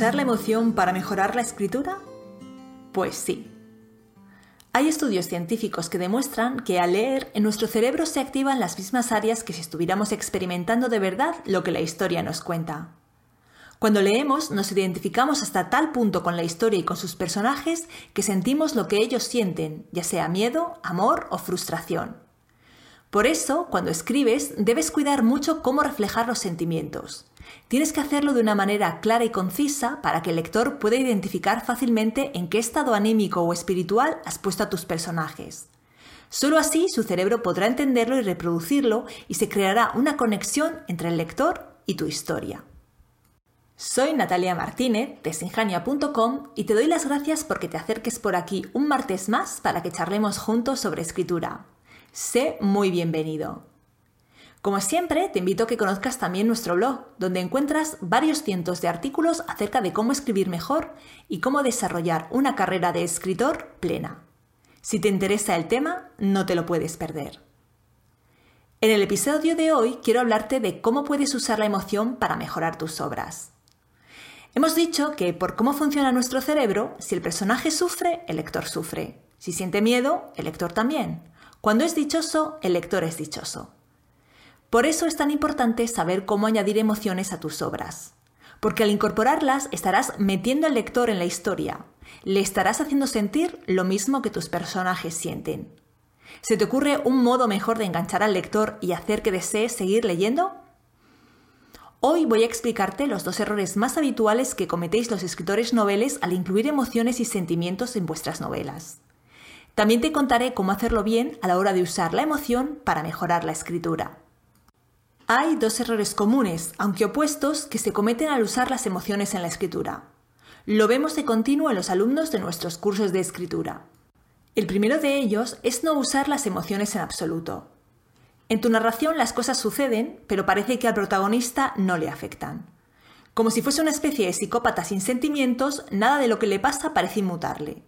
¿Usar la emoción para mejorar la escritura? Pues sí. Hay estudios científicos que demuestran que al leer en nuestro cerebro se activan las mismas áreas que si estuviéramos experimentando de verdad lo que la historia nos cuenta. Cuando leemos nos identificamos hasta tal punto con la historia y con sus personajes que sentimos lo que ellos sienten, ya sea miedo, amor o frustración. Por eso, cuando escribes, debes cuidar mucho cómo reflejar los sentimientos. Tienes que hacerlo de una manera clara y concisa para que el lector pueda identificar fácilmente en qué estado anímico o espiritual has puesto a tus personajes. Solo así su cerebro podrá entenderlo y reproducirlo y se creará una conexión entre el lector y tu historia. Soy Natalia Martínez de Sinjania.com y te doy las gracias porque te acerques por aquí un martes más para que charlemos juntos sobre escritura. Sé muy bienvenido. Como siempre, te invito a que conozcas también nuestro blog, donde encuentras varios cientos de artículos acerca de cómo escribir mejor y cómo desarrollar una carrera de escritor plena. Si te interesa el tema, no te lo puedes perder. En el episodio de hoy quiero hablarte de cómo puedes usar la emoción para mejorar tus obras. Hemos dicho que por cómo funciona nuestro cerebro, si el personaje sufre, el lector sufre. Si siente miedo, el lector también. Cuando es dichoso, el lector es dichoso. Por eso es tan importante saber cómo añadir emociones a tus obras, porque al incorporarlas estarás metiendo al lector en la historia, le estarás haciendo sentir lo mismo que tus personajes sienten. ¿Se te ocurre un modo mejor de enganchar al lector y hacer que desees seguir leyendo? Hoy voy a explicarte los dos errores más habituales que cometéis los escritores noveles al incluir emociones y sentimientos en vuestras novelas. También te contaré cómo hacerlo bien a la hora de usar la emoción para mejorar la escritura. Hay dos errores comunes, aunque opuestos, que se cometen al usar las emociones en la escritura. Lo vemos de continuo en los alumnos de nuestros cursos de escritura. El primero de ellos es no usar las emociones en absoluto. En tu narración las cosas suceden, pero parece que al protagonista no le afectan. Como si fuese una especie de psicópata sin sentimientos, nada de lo que le pasa parece inmutarle.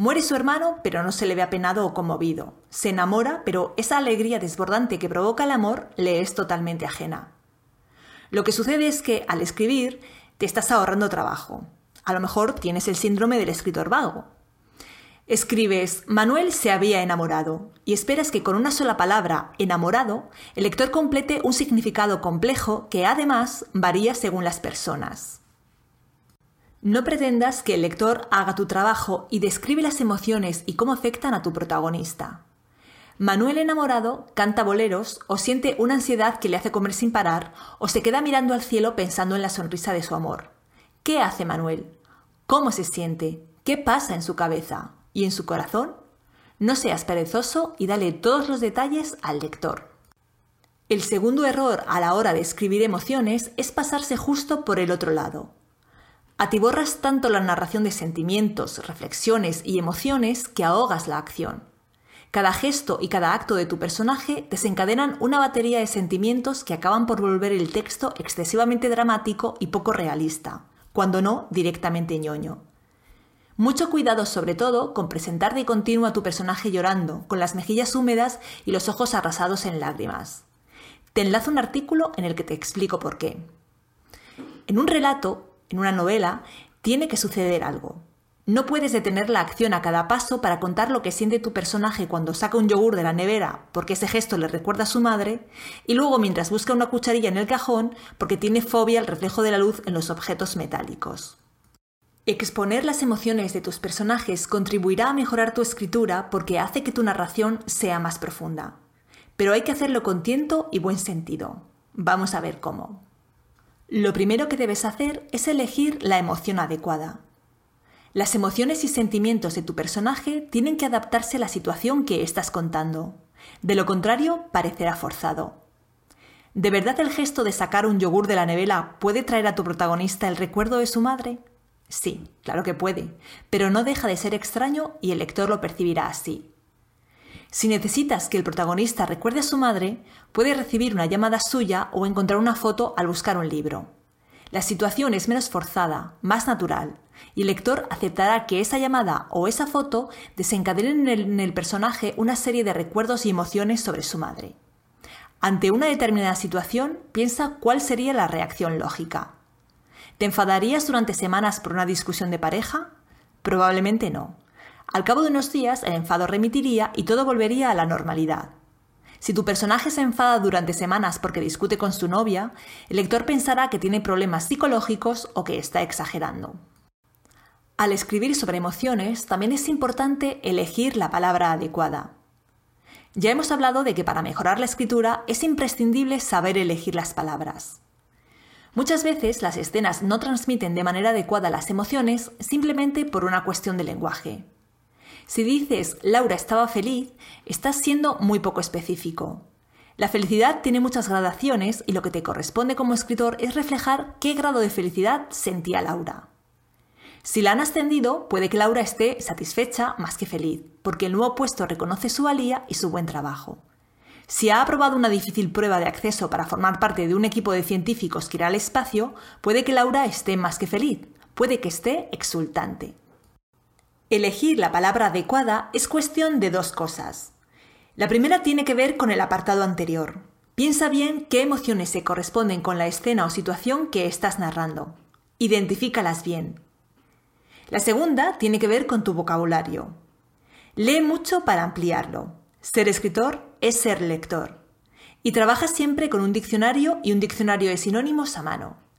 Muere su hermano, pero no se le ve apenado o conmovido. Se enamora, pero esa alegría desbordante que provoca el amor le es totalmente ajena. Lo que sucede es que, al escribir, te estás ahorrando trabajo. A lo mejor tienes el síndrome del escritor vago. Escribes, Manuel se había enamorado, y esperas que con una sola palabra, enamorado, el lector complete un significado complejo que además varía según las personas. No pretendas que el lector haga tu trabajo y describe las emociones y cómo afectan a tu protagonista. Manuel enamorado canta boleros o siente una ansiedad que le hace comer sin parar o se queda mirando al cielo pensando en la sonrisa de su amor. ¿Qué hace Manuel? ¿Cómo se siente? ¿Qué pasa en su cabeza? ¿Y en su corazón? No seas perezoso y dale todos los detalles al lector. El segundo error a la hora de escribir emociones es pasarse justo por el otro lado. Atiborras tanto la narración de sentimientos, reflexiones y emociones que ahogas la acción. Cada gesto y cada acto de tu personaje desencadenan una batería de sentimientos que acaban por volver el texto excesivamente dramático y poco realista, cuando no directamente ñoño. Mucho cuidado sobre todo con presentar de continuo a tu personaje llorando, con las mejillas húmedas y los ojos arrasados en lágrimas. Te enlazo un artículo en el que te explico por qué. En un relato, en una novela, tiene que suceder algo. No puedes detener la acción a cada paso para contar lo que siente tu personaje cuando saca un yogur de la nevera porque ese gesto le recuerda a su madre, y luego mientras busca una cucharilla en el cajón porque tiene fobia al reflejo de la luz en los objetos metálicos. Exponer las emociones de tus personajes contribuirá a mejorar tu escritura porque hace que tu narración sea más profunda. Pero hay que hacerlo con tiento y buen sentido. Vamos a ver cómo. Lo primero que debes hacer es elegir la emoción adecuada. Las emociones y sentimientos de tu personaje tienen que adaptarse a la situación que estás contando. De lo contrario, parecerá forzado. ¿De verdad el gesto de sacar un yogur de la nevela puede traer a tu protagonista el recuerdo de su madre? Sí, claro que puede, pero no deja de ser extraño y el lector lo percibirá así. Si necesitas que el protagonista recuerde a su madre, puede recibir una llamada suya o encontrar una foto al buscar un libro. La situación es menos forzada, más natural, y el lector aceptará que esa llamada o esa foto desencadenen en el, personaje una serie de recuerdos y emociones sobre su madre. Ante una determinada situación, piensa cuál sería la reacción lógica. ¿Te enfadarías durante semanas por una discusión de pareja? Probablemente no. Al cabo de unos días el enfado remitiría y todo volvería a la normalidad. Si tu personaje se enfada durante semanas porque discute con su novia, el lector pensará que tiene problemas psicológicos o que está exagerando. Al escribir sobre emociones, también es importante elegir la palabra adecuada. Ya hemos hablado de que para mejorar la escritura es imprescindible saber elegir las palabras. Muchas veces las escenas no transmiten de manera adecuada las emociones simplemente por una cuestión de lenguaje. Si dices Laura estaba feliz, estás siendo muy poco específico. La felicidad tiene muchas gradaciones y lo que te corresponde como escritor es reflejar qué grado de felicidad sentía Laura. Si la han ascendido, puede que Laura esté satisfecha más que feliz, porque el nuevo puesto reconoce su valía y su buen trabajo. Si ha aprobado una difícil prueba de acceso para formar parte de un equipo de científicos que irá al espacio, puede que Laura esté más que feliz, puede que esté exultante. Elegir la palabra adecuada es cuestión de dos cosas. La primera tiene que ver con el apartado anterior. Piensa bien qué emociones se corresponden con la escena o situación que estás narrando. Identifícalas bien. La segunda tiene que ver con tu vocabulario. Lee mucho para ampliarlo. Ser escritor es ser lector. Y trabaja siempre con un diccionario y un diccionario de sinónimos a mano.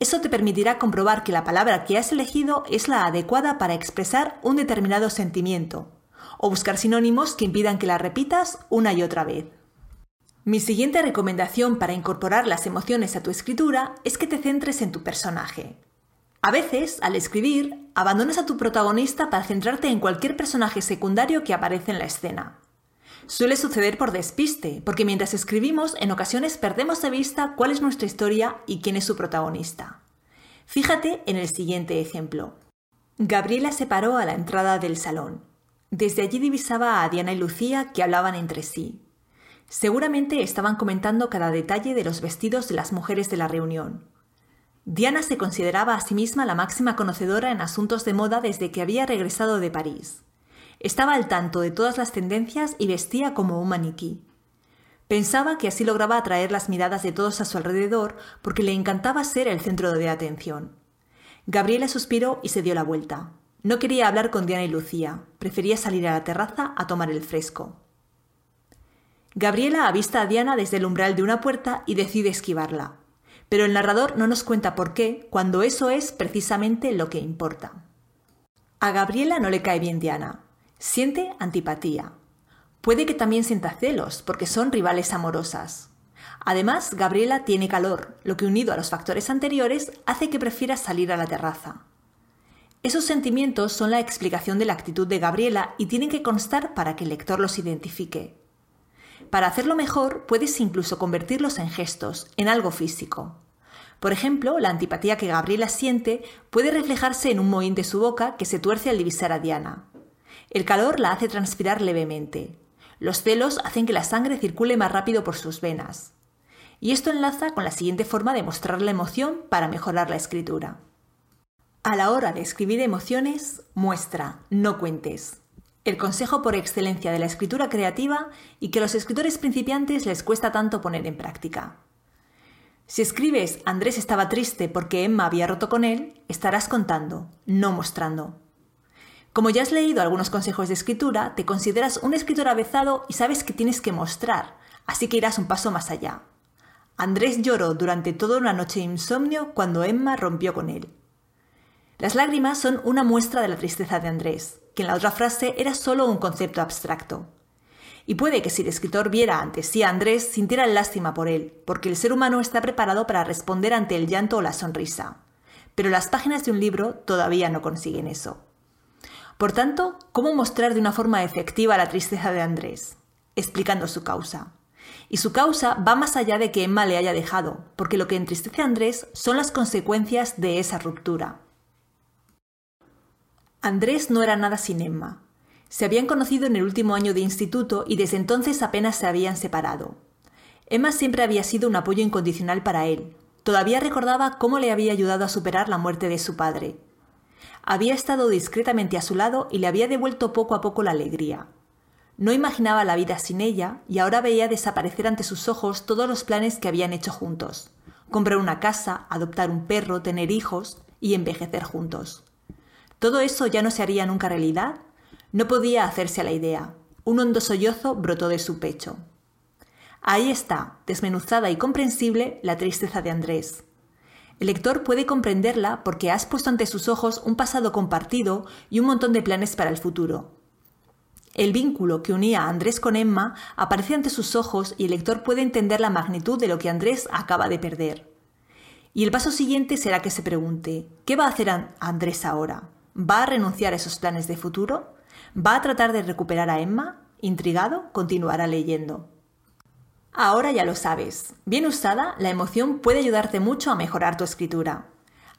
Eso te permitirá comprobar que la palabra que has elegido es la adecuada para expresar un determinado sentimiento, o buscar sinónimos que impidan que la repitas una y otra vez. Mi siguiente recomendación para incorporar las emociones a tu escritura es que te centres en tu personaje. A veces, al escribir, abandonas a tu protagonista para centrarte en cualquier personaje secundario que aparece en la escena. Suele suceder por despiste, porque mientras escribimos en ocasiones perdemos de vista cuál es nuestra historia y quién es su protagonista. Fíjate en el siguiente ejemplo. Gabriela se paró a la entrada del salón. Desde allí divisaba a Diana y Lucía que hablaban entre sí. Seguramente estaban comentando cada detalle de los vestidos de las mujeres de la reunión. Diana se consideraba a sí misma la máxima conocedora en asuntos de moda desde que había regresado de París. Estaba al tanto de todas las tendencias y vestía como un maniquí. Pensaba que así lograba atraer las miradas de todos a su alrededor porque le encantaba ser el centro de atención. Gabriela suspiró y se dio la vuelta. No quería hablar con Diana y Lucía, prefería salir a la terraza a tomar el fresco. Gabriela avista a Diana desde el umbral de una puerta y decide esquivarla. Pero el narrador no nos cuenta por qué, cuando eso es precisamente lo que importa. A Gabriela no le cae bien Diana, Siente antipatía. Puede que también sienta celos, porque son rivales amorosas. Además, Gabriela tiene calor, lo que unido a los factores anteriores hace que prefiera salir a la terraza. Esos sentimientos son la explicación de la actitud de Gabriela y tienen que constar para que el lector los identifique. Para hacerlo mejor, puedes incluso convertirlos en gestos, en algo físico. Por ejemplo, la antipatía que Gabriela siente puede reflejarse en un mohín de su boca que se tuerce al divisar a Diana. El calor la hace transpirar levemente. Los celos hacen que la sangre circule más rápido por sus venas. Y esto enlaza con la siguiente forma de mostrar la emoción para mejorar la escritura. A la hora de escribir emociones, muestra, no cuentes. El consejo por excelencia de la escritura creativa y que a los escritores principiantes les cuesta tanto poner en práctica. Si escribes Andrés estaba triste porque Emma había roto con él, estarás contando, no mostrando. Como ya has leído algunos consejos de escritura, te consideras un escritor avezado y sabes que tienes que mostrar, así que irás un paso más allá. Andrés lloró durante toda una noche de insomnio cuando Emma rompió con él. Las lágrimas son una muestra de la tristeza de Andrés, que en la otra frase era solo un concepto abstracto. Y puede que si el escritor viera ante sí a Andrés sintiera lástima por él, porque el ser humano está preparado para responder ante el llanto o la sonrisa. Pero las páginas de un libro todavía no consiguen eso. Por tanto, ¿cómo mostrar de una forma efectiva la tristeza de Andrés? Explicando su causa. Y su causa va más allá de que Emma le haya dejado, porque lo que entristece a Andrés son las consecuencias de esa ruptura. Andrés no era nada sin Emma. Se habían conocido en el último año de instituto y desde entonces apenas se habían separado. Emma siempre había sido un apoyo incondicional para él. Todavía recordaba cómo le había ayudado a superar la muerte de su padre, había estado discretamente a su lado y le había devuelto poco a poco la alegría. No imaginaba la vida sin ella y ahora veía desaparecer ante sus ojos todos los planes que habían hecho juntos. comprar una casa, adoptar un perro, tener hijos y envejecer juntos. ¿Todo eso ya no se haría nunca realidad? No podía hacerse a la idea. Un hondo sollozo brotó de su pecho. Ahí está, desmenuzada y comprensible, la tristeza de Andrés. El lector puede comprenderla porque has puesto ante sus ojos un pasado compartido y un montón de planes para el futuro. El vínculo que unía a Andrés con Emma aparece ante sus ojos y el lector puede entender la magnitud de lo que Andrés acaba de perder. Y el paso siguiente será que se pregunte, ¿qué va a hacer Andrés ahora? ¿Va a renunciar a esos planes de futuro? ¿Va a tratar de recuperar a Emma? Intrigado, continuará leyendo. Ahora ya lo sabes. Bien usada, la emoción puede ayudarte mucho a mejorar tu escritura.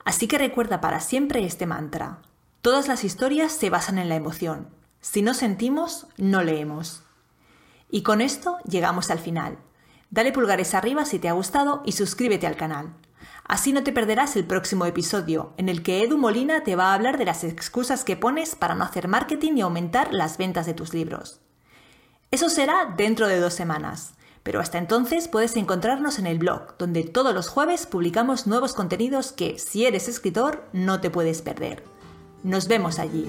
Así que recuerda para siempre este mantra. Todas las historias se basan en la emoción. Si no sentimos, no leemos. Y con esto llegamos al final. Dale pulgares arriba si te ha gustado y suscríbete al canal. Así no te perderás el próximo episodio, en el que Edu Molina te va a hablar de las excusas que pones para no hacer marketing y aumentar las ventas de tus libros. Eso será dentro de dos semanas. Pero hasta entonces puedes encontrarnos en el blog, donde todos los jueves publicamos nuevos contenidos que, si eres escritor, no te puedes perder. Nos vemos allí.